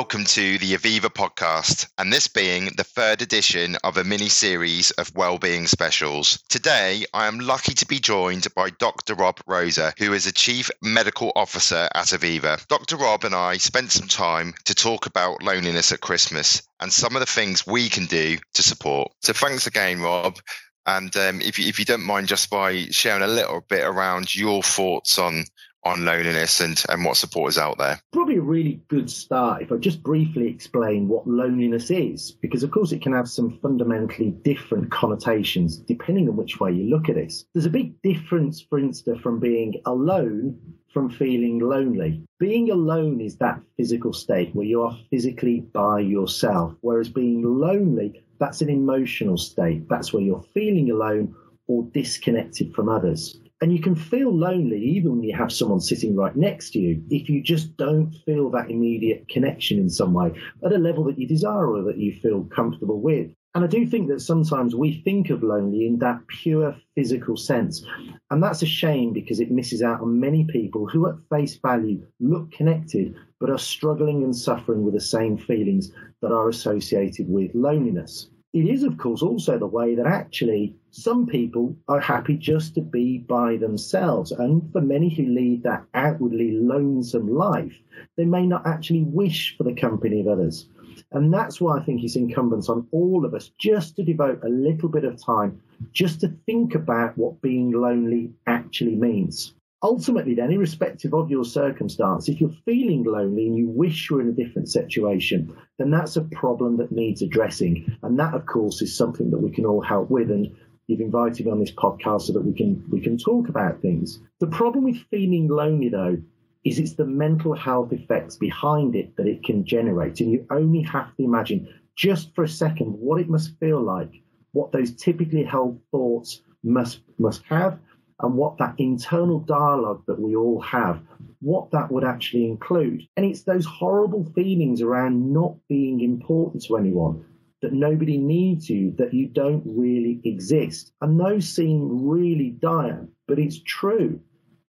welcome to the Aviva podcast, and this being the third edition of a mini series of wellbeing specials. Today, I am lucky to be joined by Dr. Rob Rosa, who is a Chief Medical Officer at Aviva. Dr. Rob and I spent some time to talk about loneliness at Christmas and some of the things we can do to support. So, thanks again, Rob. And um, if, you, if you don't mind, just by sharing a little bit around your thoughts on on loneliness and, and what support is out there? Probably a really good start if I just briefly explain what loneliness is, because of course it can have some fundamentally different connotations depending on which way you look at it. There's a big difference, for instance, from being alone from feeling lonely. Being alone is that physical state where you are physically by yourself, whereas being lonely, that's an emotional state. That's where you're feeling alone or disconnected from others. And you can feel lonely even when you have someone sitting right next to you if you just don't feel that immediate connection in some way at a level that you desire or that you feel comfortable with. And I do think that sometimes we think of lonely in that pure physical sense. And that's a shame because it misses out on many people who, at face value, look connected but are struggling and suffering with the same feelings that are associated with loneliness. It is, of course, also the way that actually some people are happy just to be by themselves. And for many who lead that outwardly lonesome life, they may not actually wish for the company of others. And that's why I think it's incumbent on all of us just to devote a little bit of time just to think about what being lonely actually means ultimately, then, irrespective of your circumstance, if you're feeling lonely and you wish you're in a different situation, then that's a problem that needs addressing. And that, of course, is something that we can all help with. And you've invited me on this podcast so that we can we can talk about things. The problem with feeling lonely, though, is it's the mental health effects behind it that it can generate. And you only have to imagine just for a second what it must feel like, what those typically held thoughts must must have and what that internal dialogue that we all have, what that would actually include. And it's those horrible feelings around not being important to anyone, that nobody needs you, that you don't really exist. And those seem really dire, but it's true.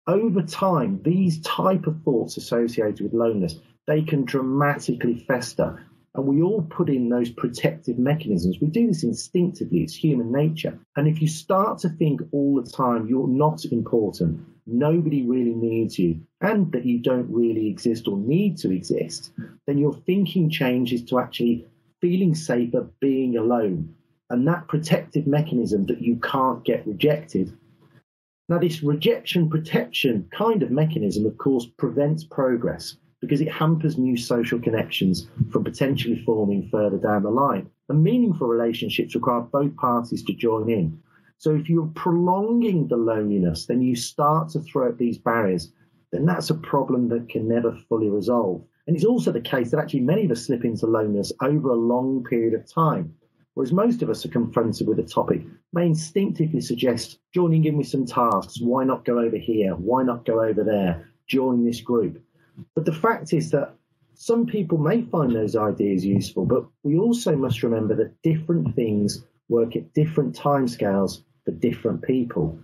Over time, these type of thoughts associated with loneliness, they can dramatically fester and we all put in those protective mechanisms. We do this instinctively, it's human nature. And if you start to think all the time you're not important, nobody really needs you, and that you don't really exist or need to exist, then your thinking changes to actually feeling safer being alone. And that protective mechanism that you can't get rejected. Now, this rejection protection kind of mechanism, of course, prevents progress because it hampers new social connections from potentially forming further down the line. And meaningful relationships require both parties to join in. So if you're prolonging the loneliness, then you start to throw up these barriers, then that's a problem that can never fully resolve. And it's also the case that actually many of us slip into loneliness over a long period of time. Whereas most of us are confronted with a topic may instinctively suggest joining in with some tasks. Why not go over here? Why not go over there? Join this group. But the fact is that some people may find those ideas useful, but we also must remember that different things work at different timescales for different people.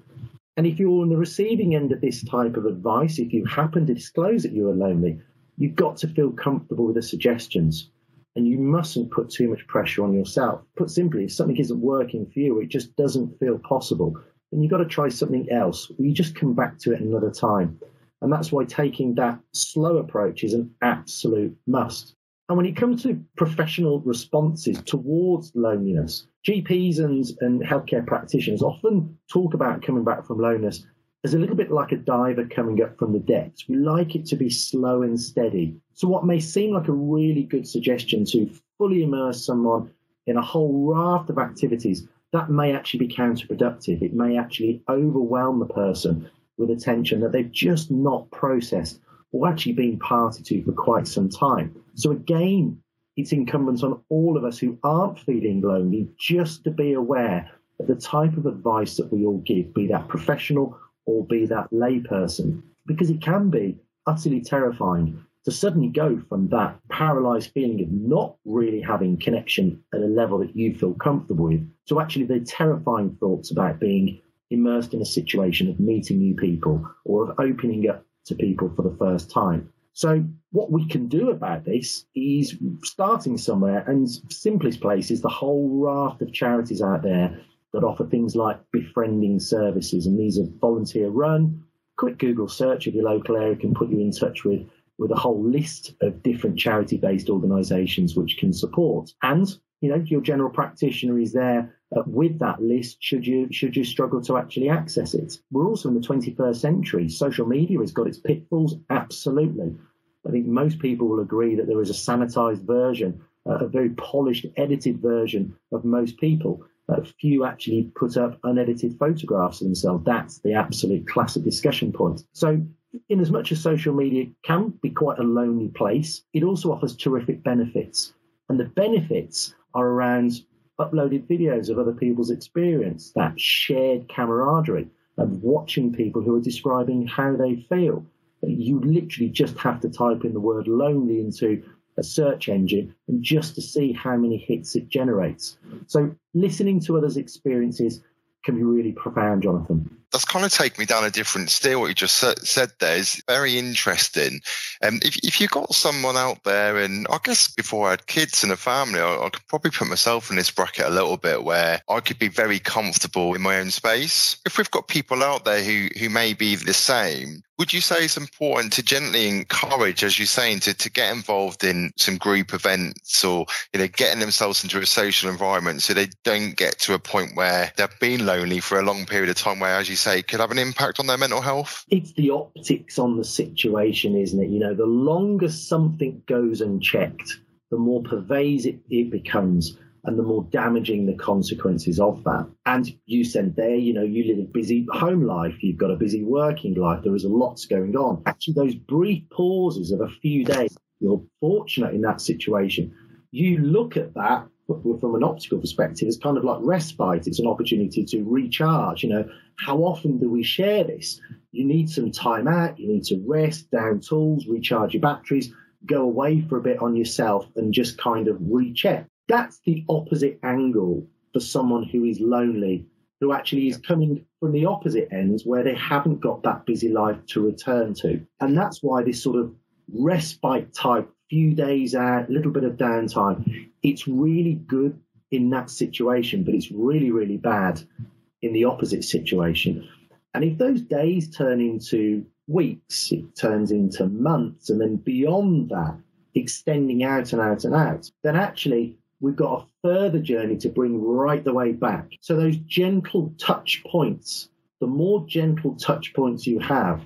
And if you're on the receiving end of this type of advice, if you happen to disclose that you are lonely, you've got to feel comfortable with the suggestions. And you mustn't put too much pressure on yourself. Put simply, if something isn't working for you, it just doesn't feel possible, then you've got to try something else. You just come back to it another time. And that's why taking that slow approach is an absolute must. And when it comes to professional responses towards loneliness, GPs and, and healthcare practitioners often talk about coming back from loneliness as a little bit like a diver coming up from the depths. We like it to be slow and steady. So, what may seem like a really good suggestion to fully immerse someone in a whole raft of activities, that may actually be counterproductive. It may actually overwhelm the person with attention that they've just not processed or actually been party to for quite some time. So again, it's incumbent on all of us who aren't feeling lonely just to be aware of the type of advice that we all give, be that professional or be that layperson, because it can be utterly terrifying to suddenly go from that paralyzed feeling of not really having connection at a level that you feel comfortable with to actually the terrifying thoughts about being immersed in a situation of meeting new people or of opening up to people for the first time. So, what we can do about this is starting somewhere, and simplest place is the whole raft of charities out there that offer things like befriending services, and these are volunteer run. Quick Google search of your local area can put you in touch with with a whole list of different charity based organisations which can support. And you know, your general practitioner is there uh, with that list should you should you struggle to actually access it. We're also in the 21st century. Social media has got its pitfalls, absolutely. I think most people will agree that there is a sanitized version, uh, a very polished, edited version of most people. Uh, few actually put up unedited photographs of themselves. That's the absolute classic discussion point. So, in as much as social media can be quite a lonely place, it also offers terrific benefits. And the benefits are around uploaded videos of other people's experience, that shared camaraderie of watching people who are describing how they feel. You literally just have to type in the word lonely into a search engine and just to see how many hits it generates. So listening to others' experiences can be really profound, Jonathan that's kind of taken me down a different steer. What you just said there is very interesting. Um, if, if you've got someone out there, and I guess before I had kids and a family, I, I, could probably put myself in this bracket a little bit where I could be very comfortable in my own space. If we've got people out there who, who may be the same, would you say it's important to gently encourage, as you're saying, to, to get involved in some group events or, you know, getting themselves into a social environment so they don't get to a point where they've been lonely for a long period of time where, as you say, could have an impact on their mental health? It's the optics on the situation, isn't it? You know, the longer something goes unchecked, the more pervasive it becomes and the more damaging the consequences of that. And you said there, you know, you live a busy home life, you've got a busy working life, there is a lot going on. Actually, those brief pauses of a few days, you're fortunate in that situation. You look at that from an optical perspective, it's kind of like respite. It's an opportunity to recharge. You know, how often do we share this? You need some time out. You need to rest, down tools, recharge your batteries, go away for a bit on yourself, and just kind of recheck. That's the opposite angle for someone who is lonely, who actually is coming from the opposite ends where they haven't got that busy life to return to. And that's why this sort of respite type few days out, little bit of downtime. It's really good in that situation, but it's really, really bad in the opposite situation. And if those days turn into weeks, it turns into months, and then beyond that, extending out and out and out, then actually we've got a further journey to bring right the way back. So those gentle touch points, the more gentle touch points you have,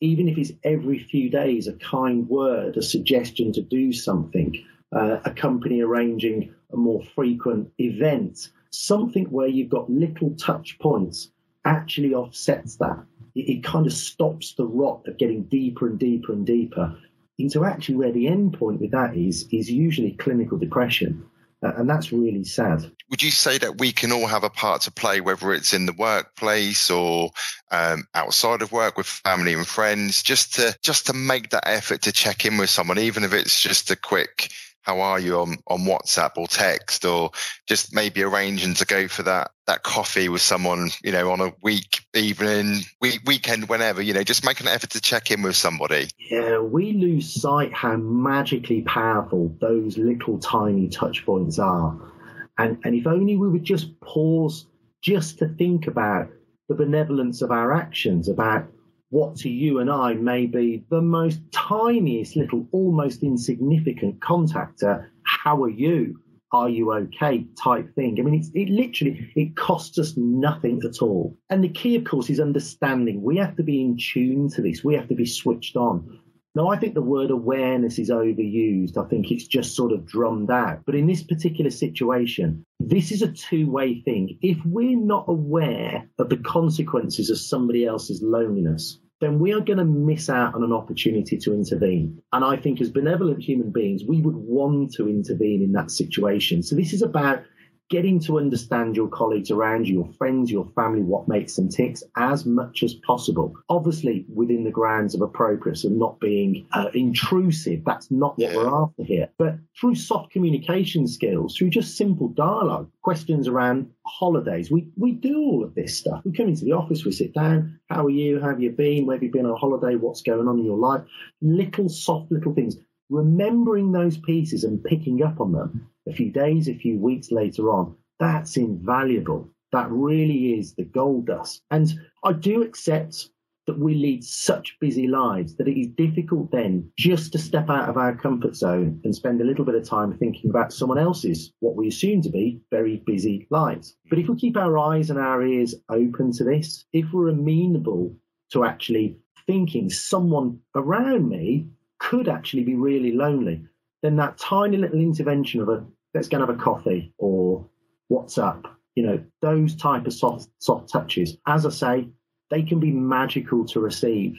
even if it's every few days, a kind word, a suggestion to do something, uh, a company arranging a more frequent event, something where you've got little touch points actually offsets that. It, it kind of stops the rot of getting deeper and deeper and deeper into actually where the end point with that is is usually clinical depression and that's really sad. Would you say that we can all have a part to play, whether it's in the workplace or um, outside of work with family and friends, just to just to make that effort to check in with someone, even if it's just a quick how are you on, on WhatsApp or text or just maybe arranging to go for that that coffee with someone, you know, on a week evening, week, weekend, whenever, you know, just make an effort to check in with somebody. Yeah, we lose sight how magically powerful those little tiny touch points are. And and if only we would just pause just to think about the benevolence of our actions, about what to you and I may be the most tiniest little, almost insignificant contactor. How are you? Are you okay? Type thing. I mean, it literally it costs us nothing at all. And the key, of course, is understanding. We have to be in tune to this. We have to be switched on. Now, I think the word awareness is overused. I think it's just sort of drummed out. But in this particular situation, this is a two way thing. If we're not aware of the consequences of somebody else's loneliness, then we are going to miss out on an opportunity to intervene. And I think as benevolent human beings, we would want to intervene in that situation. So this is about getting to understand your colleagues around you, your friends, your family, what makes them ticks as much as possible. Obviously, within the grounds of appropriate and not being uh, intrusive. That's not what yeah. we're after here. But through soft communication skills, through just simple dialogue, questions around holidays, we, we do all of this stuff. We come into the office, we sit down. How are you? How have you been? Where have you been on holiday? What's going on in your life? Little soft little things. Remembering those pieces and picking up on them a few days, a few weeks later on, that's invaluable. That really is the gold dust. And I do accept that we lead such busy lives that it is difficult then just to step out of our comfort zone and spend a little bit of time thinking about someone else's, what we assume to be very busy lives. But if we keep our eyes and our ears open to this, if we're amenable to actually thinking someone around me could actually be really lonely, then that tiny little intervention of a let's go and have a coffee or WhatsApp, you know, those type of soft soft touches. As I say, they can be magical to receive.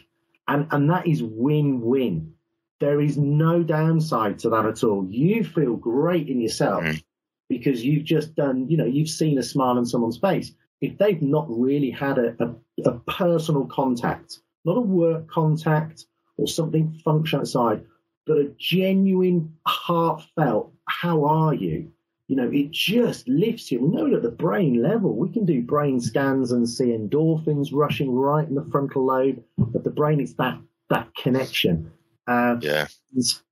And and that is win-win. There is no downside to that at all. You feel great in yourself mm. because you've just done, you know, you've seen a smile on someone's face. If they've not really had a, a, a personal contact, not a work contact or something function outside, but a genuine, heartfelt, how are you? You know, it just lifts you. We know at the brain level, we can do brain scans and see endorphins rushing right in the frontal lobe of the brain. It's that that connection. Uh, yeah,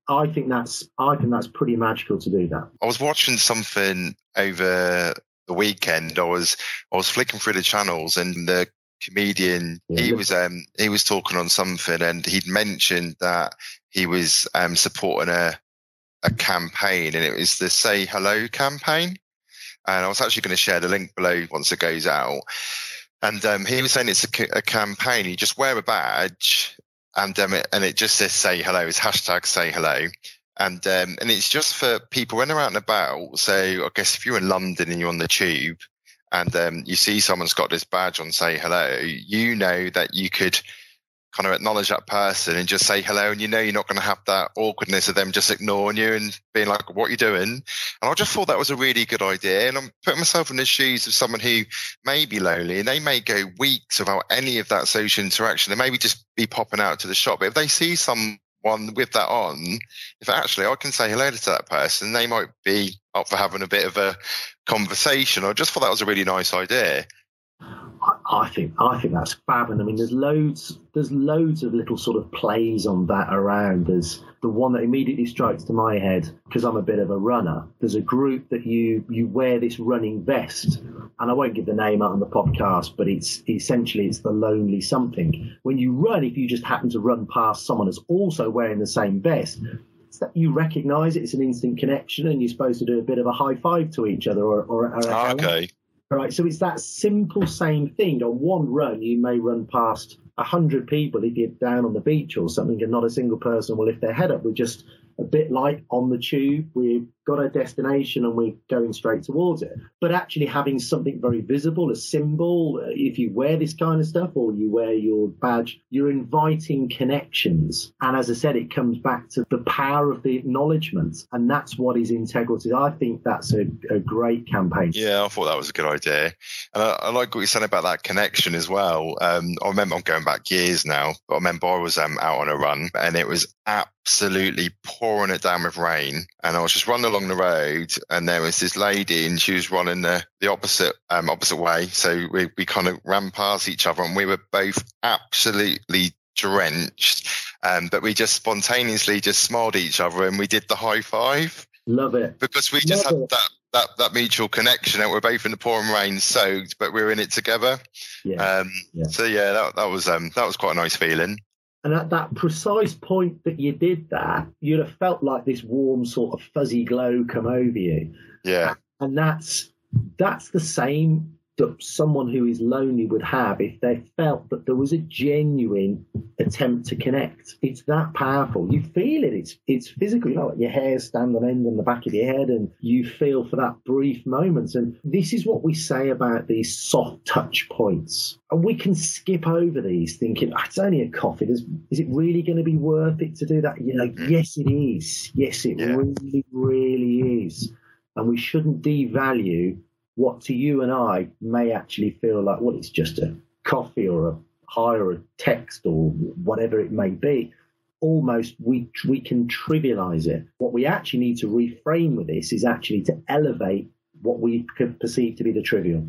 I think that's I think that's pretty magical to do that. I was watching something over the weekend. I was I was flicking through the channels, and the comedian yeah. he was um he was talking on something, and he'd mentioned that he was um supporting a a campaign, and it was the Say Hello campaign. And I was actually going to share the link below once it goes out. And um, he was saying it's a, a, campaign. You just wear a badge, and um, it, and it just says "Say Hello." It's hashtag Say Hello, and um, and it's just for people when they're out and about. So I guess if you're in London and you're on the tube, and um, you see someone's got this badge on "Say Hello," you know that you could kind of acknowledge that person and just say hello and you know you're not going to have that awkwardness of them just ignoring you and being like what are you doing? And i just thought that was a really good idea and i'm putting myself in the shoes of someone who may be lonely and they may go weeks without any of that social interaction they maybe just be popping out to the shop but if they see someone with that on if actually i can say hello to that person they might be up for having a bit of a conversation i just thought that was a really nice idea I think I think that's fab, and I mean, there's loads there's loads of little sort of plays on that around. There's the one that immediately strikes to my head because I'm a bit of a runner. There's a group that you you wear this running vest, and I won't give the name out on the podcast, but it's essentially it's the lonely something. When you run, if you just happen to run past someone that's also wearing the same vest, you recognise it. It's an instant connection, and you're supposed to do a bit of a high five to each other, or, or, or oh, okay. Right, so it's that simple same thing. On one run, you may run past a hundred people if you're down on the beach or something, and not a single person will lift their head up. We're just a bit like on the tube. We've got a destination and we're going straight towards it. But actually having something very visible, a symbol, uh, if you wear this kind of stuff or you wear your badge, you're inviting connections. And as I said, it comes back to the power of the acknowledgement. And that's what is integral to I think that's a, a great campaign. Yeah, I thought that was a good idea. And I, I like what you said about that connection as well. Um, I remember I'm going back years now, but I remember I was um, out on a run and it was absolutely pouring it down with rain. And I was just running along the road, and there was this lady, and she was running the, the opposite um, opposite way. So we, we kind of ran past each other, and we were both absolutely drenched. Um, but we just spontaneously just smiled at each other, and we did the high five. Love it because we just Love had it. that that that mutual connection and we're both in the pouring rain soaked but we're in it together yeah. Um, yeah. so yeah that, that was um that was quite a nice feeling and at that precise point that you did that, you'd have felt like this warm sort of fuzzy glow come over you. Yeah. And that's that's the same that someone who is lonely would have if they felt that there was a genuine attempt to connect. It's that powerful. You feel it. It's it's physical. You know, like your hair stand on end on the back of your head, and you feel for that brief moment. And this is what we say about these soft touch points. And we can skip over these, thinking oh, it's only a coffee. There's, is it really going to be worth it to do that? You know, mm-hmm. yes, it is. Yes, it yeah. really, really is. And we shouldn't devalue what to you and I may actually feel like, well, it's just a coffee or a hi or a text or whatever it may be. Almost we we can trivialize it. What we actually need to reframe with this is actually to elevate what we could perceive to be the trivial,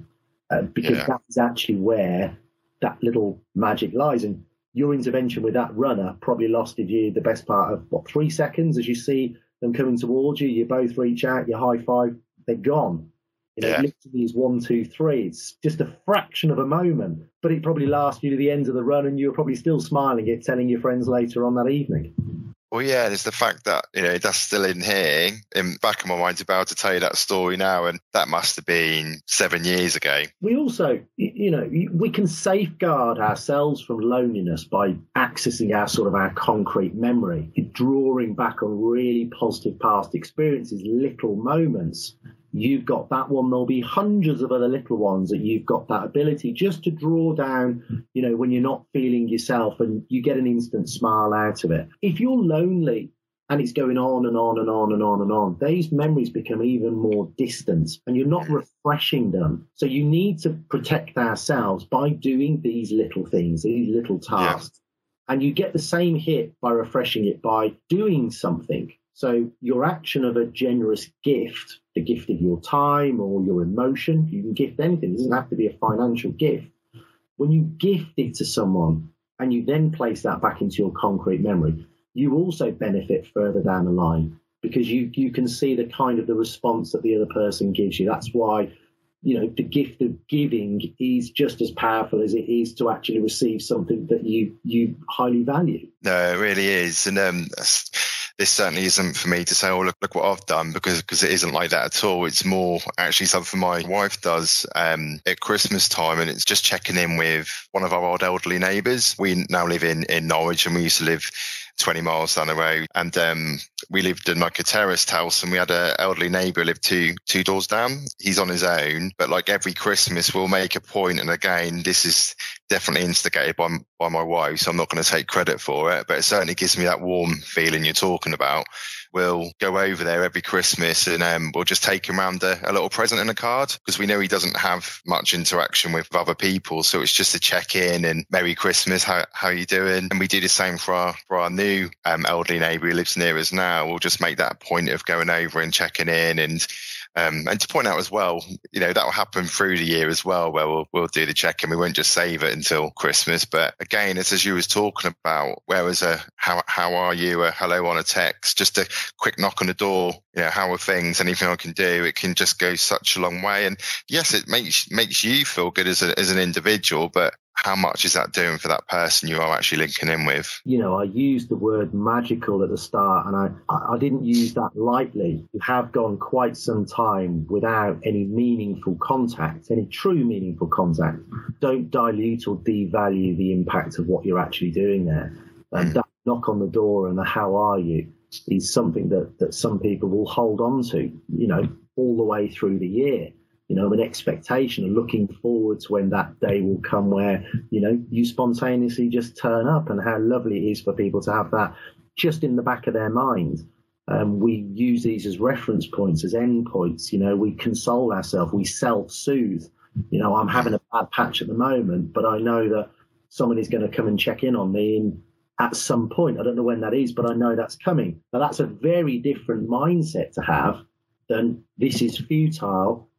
uh, because yeah. that is actually where that little magic lies. And your intervention with that runner probably lasted you the best part of what three seconds as you see them coming towards you. You both reach out, you high five, they're gone. You know, yeah. literally is one, two, three. It's just a fraction of a moment, but it probably lasts you to the end of the run, and you're probably still smiling it, telling your friends later on that evening. Well, yeah, there's the fact that you know that's still in here. In back of my mind's about to tell you that story now, and that must have been seven years ago. We also, you know, we can safeguard ourselves from loneliness by accessing our sort of our concrete memory, drawing back on really positive past experiences, little moments you've got that one. There'll be hundreds of other little ones that you've got that ability just to draw down, you know, when you're not feeling yourself and you get an instant smile out of it. If you're lonely and it's going on and on and on and on and on, these memories become even more distant and you're not refreshing them. So you need to protect ourselves by doing these little things, these little tasks. Yeah. And you get the same hit by refreshing it by doing something. So your action of a generous gift, the gift of your time or your emotion, you can gift anything. It doesn't have to be a financial gift. When you gift it to someone and you then place that back into your concrete memory, you also benefit further down the line because you you can see the kind of the response that the other person gives you. That's why you know the gift of giving is just as powerful as it is to actually receive something that you you highly value. No, it really is, and um, this certainly isn't for me to say, oh, look, look what I've done because, because it isn't like that at all. It's more actually something my wife does, um, at Christmas time. And it's just checking in with one of our old elderly neighbours. We now live in, in Norwich and we used to live 20 miles down the road. And um, we lived in like a terraced house and we had an elderly neighbour live two two doors down. He's on his own, but like every Christmas we'll make a point and again, this is definitely instigated by by my wife, so I'm not going to take credit for it, but it certainly gives me that warm feeling you're talking about we'll go over there every Christmas and um, we'll just take him around a, a little present and a card because we know he doesn't have much interaction with other people. So it's just a check in and Merry Christmas, how how you doing? And we do the same for our for our new um, elderly neighbour who lives near us now. We'll just make that point of going over and checking in and um, and to point out as well, you know, that will happen through the year as well, where we'll, we'll do the check and we won't just save it until Christmas. But again, it's as you was talking about, where was a, how, how are you? A hello on a text, just a quick knock on the door. You know, how are things? Anything I can do? It can just go such a long way. And yes, it makes, makes you feel good as a, as an individual, but how much is that doing for that person you are actually linking in with? You know, I used the word magical at the start, and I, I didn't use that lightly. You have gone quite some time without any meaningful contact, any true meaningful contact. Don't dilute or devalue the impact of what you're actually doing there. And mm. that knock on the door and the how are you is something that, that some people will hold on to, you know, all the way through the year you know, an expectation and looking forward to when that day will come where, you know, you spontaneously just turn up and how lovely it is for people to have that just in the back of their mind. Um, we use these as reference points, as end points. You know, we console ourselves, we self soothe. You know, I'm having a bad patch at the moment, but I know that someone is going to come and check in on me in, at some point. I don't know when that is, but I know that's coming. Now, that's a very different mindset to have than this is futile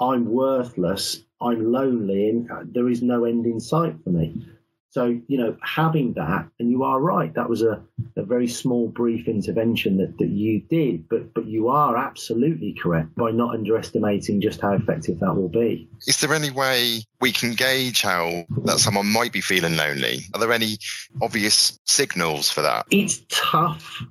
I'm worthless, I'm lonely, and uh, there is no end in sight for me. So, you know, having that, and you are right, that was a, a very small, brief intervention that, that you did, but, but you are absolutely correct by not underestimating just how effective that will be. Is there any way we can gauge how that someone might be feeling lonely? Are there any obvious signals for that? It's tough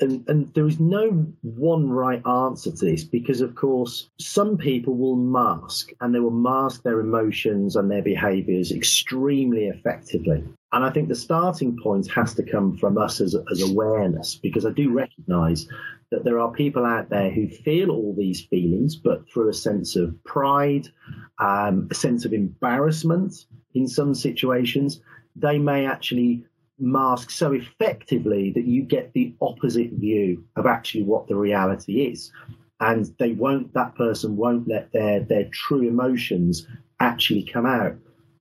and, and there is no one right answer to this because, of course, some people will mask and they will mask their emotions and their behaviors extremely effectively. And I think the starting point has to come from us as, as awareness because I do recognize that there are people out there who feel all these feelings, but through a sense of pride, um, a sense of embarrassment in some situations, they may actually mask so effectively that you get the opposite view of actually what the reality is. and they won't that person won't let their their true emotions actually come out.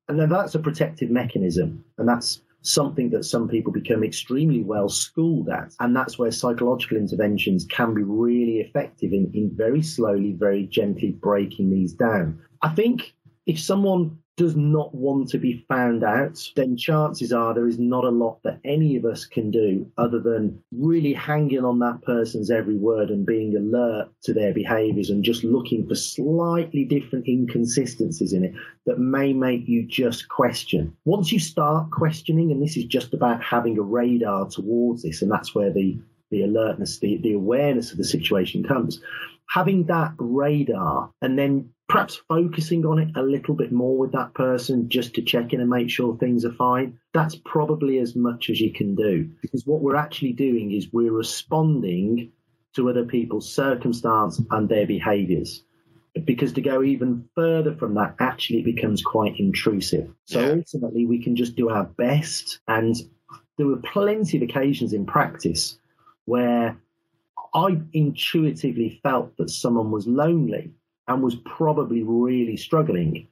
And then that's a protective mechanism. And that's something that some people become extremely well schooled at. And that's where psychological interventions can be really effective in, in very slowly very gently breaking these down. I think if someone does not want to be found out, then chances are there is not a lot that any of us can do other than really hanging on that person's every word and being alert to their behaviors and just looking for slightly different inconsistencies in it that may make you just question. Once you start questioning, and this is just about having a radar towards this, and that's where the the alertness, the, the awareness of the situation comes. Having that radar and then perhaps focusing on it a little bit more with that person just to check in and make sure things are fine, that's probably as much as you can do. Because what we're actually doing is we're responding to other people's circumstance and their behaviors. Because to go even further from that actually becomes quite intrusive. So yeah. ultimately, we can just do our best. And there were plenty of occasions in practice where I intuitively felt that someone was lonely and was probably really struggling.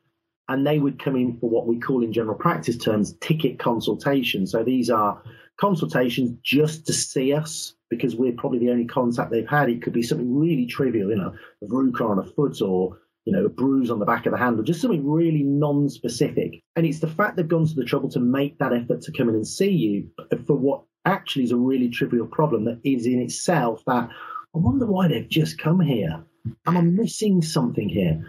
And they would come in for what we call in general practice terms ticket consultation. So these are consultations just to see us because we're probably the only contact they've had. It could be something really trivial, you know, a verruca on a foot or, you know, a bruise on the back of the hand or just something really non-specific. And it's the fact they've gone to the trouble to make that effort to come in and see you for what actually is a really trivial problem that is in itself that I wonder why they've just come here. Am I missing something here?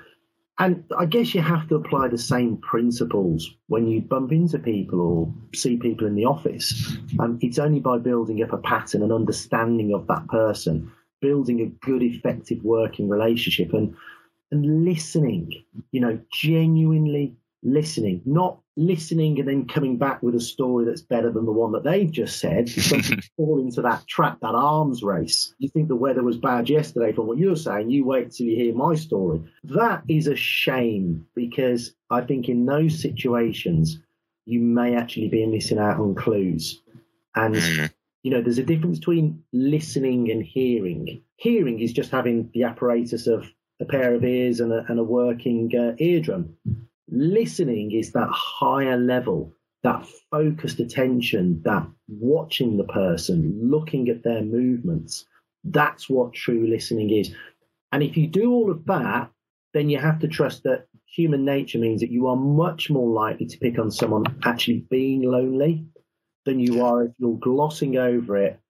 And I guess you have to apply the same principles when you bump into people or see people in the office. Um, it's only by building up a pattern and understanding of that person, building a good, effective working relationship, and and listening. You know, genuinely listening, not listening and then coming back with a story that's better than the one that they've just said. You fall into that trap, that arms race. You think the weather was bad yesterday from what you're saying, you wait till you hear my story. That is a shame because I think in those situations, you may actually be missing out on clues. And, mm. you know, there's a difference between listening and hearing. Hearing is just having the apparatus of a pair of ears and a, and a working uh, eardrum listening is that higher level, that focused attention, that watching the person, looking at their movements. That's what true listening is. And if you do all of that, then you have to trust that human nature means that you are much more likely to pick on someone actually being lonely than you are if you're glossing over it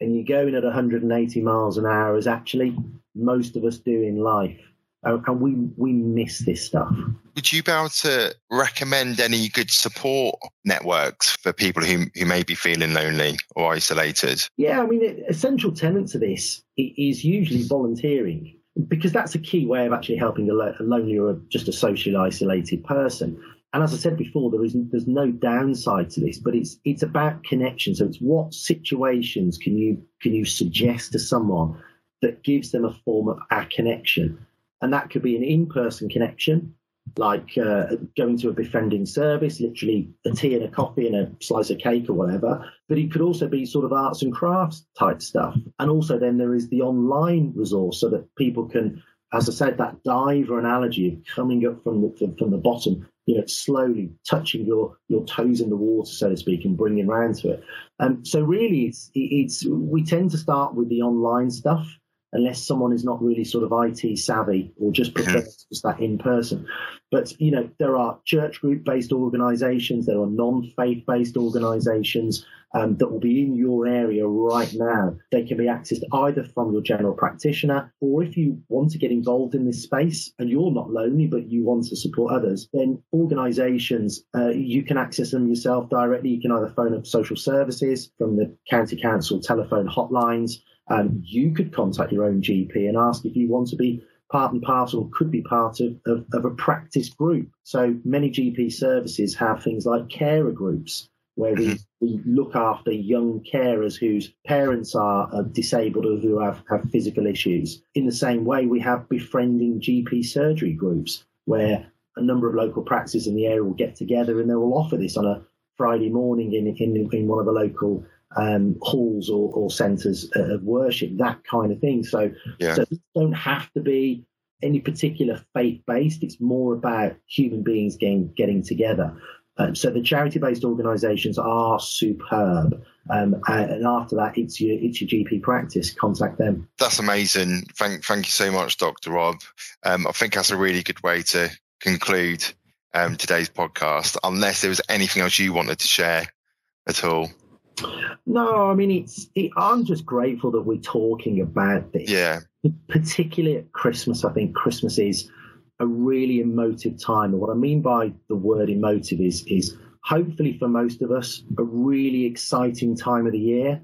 and you're going at 180 miles an hour, as actually most of us do in life Oh, and we we miss this stuff. Would you be able to recommend any good support networks for people who who may be feeling lonely or isolated? Yeah, I mean, essential tenet to this is usually volunteering because that's a key way of actually helping a, a lonely or just a socially isolated person. And as I said before, there is there's no downside to this, but it's it's about connection. So it's what situations can you can you suggest to someone that gives them a form of a connection and that could be an in-person connection, like uh, going to a befriending service, literally a tea and a coffee and a slice of cake or whatever. But it could also be sort of arts and crafts type stuff. And also then there is the online resource so that people can, as I said, that dive diver analogy of coming up from the from the bottom, you know, slowly touching your your toes in the water, so to speak, and bringing around to it. Um, so really, it's it's we tend to start with the online stuff unless someone is not really sort of IT savvy or just prefers just that in person. But you know, there are church group based organisations, there are non faith based organisations um, that will be in your area right now. They can be accessed either from your general practitioner, or if you want to get involved in this space and you're not lonely but you want to support others, then organisations uh, you can access them yourself directly. You can either phone up social services from the county council telephone hotlines. Um, you could contact your own GP and ask if you want to be part and parcel, or could be part of, of, of a practice group. So many GP services have things like carer groups where we, mm-hmm. we look after young carers whose parents are, are disabled or who have, have physical issues. In the same way, we have befriending GP surgery groups where a number of local practices in the area will get together and they will offer this on a Friday morning in, in, in one of the local um, halls or, or centres of worship, that kind of thing. So, yeah. so don't have to be any particular faith based. It's more about human beings getting getting together. Um, so the charity-based organisations are superb, um, and after that, it's your it's your GP practice. Contact them. That's amazing. Thank thank you so much, Doctor Rob. Um, I think that's a really good way to conclude um, today's podcast. Unless there was anything else you wanted to share at all. No, I mean it's. It, I'm just grateful that we're talking about this. Yeah. Particularly at Christmas, I think Christmas is a really emotive time. And what I mean by the word emotive is is hopefully for most of us a really exciting time of the year.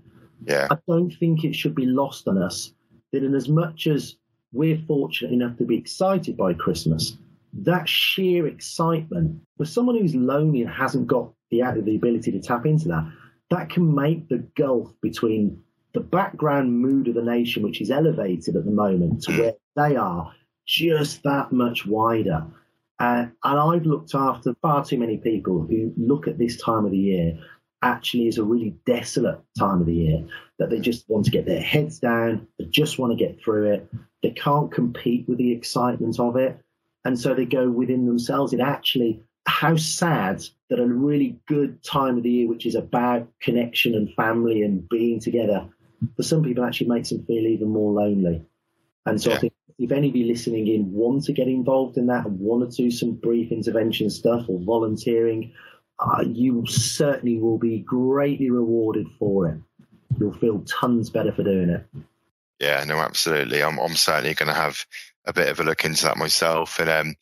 Yeah. I don't think it should be lost on us that in as much as we're fortunate enough to be excited by Christmas, that sheer excitement for someone who's lonely and hasn't got the, the ability to tap into that, that can make the gulf between the background mood of the nation, which is elevated at the moment, to where they are, just that much wider. Uh, and I've looked after far too many people who look at this time of the year actually as a really desolate time of the year, that they just want to get their heads down, they just want to get through it, they can't compete with the excitement of it. And so they go within themselves. It actually, how sad that a really good time of the year, which is about connection and family and being together, for some people actually makes them feel even more lonely. And so yeah. I think if any of you listening in want to get involved in that and want to do some brief intervention stuff or volunteering, uh, you certainly will be greatly rewarded for it. You'll feel tons better for doing it. Yeah, no, absolutely. I'm, I'm certainly going to have a bit of a look into that myself, and um,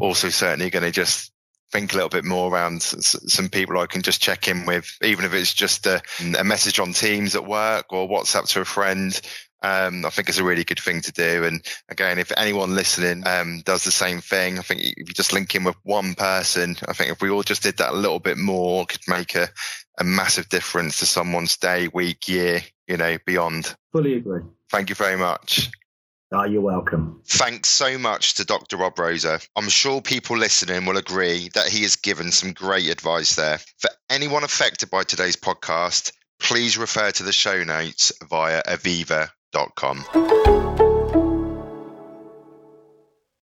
also certainly going to just think a little bit more around some people I can just check in with, even if it's just a, a message on Teams at work or WhatsApp to a friend um, I think it's a really good thing to do. And again, if anyone listening um, does the same thing, I think if you just link in with one person, I think if we all just did that a little bit more, could make a, a massive difference to someone's day, week, year, you know, beyond. Fully agree. Thank you very much. Oh, you're welcome. Thanks so much to Dr. Rob Rosa. I'm sure people listening will agree that he has given some great advice there. For anyone affected by today's podcast, please refer to the show notes via aviva.com.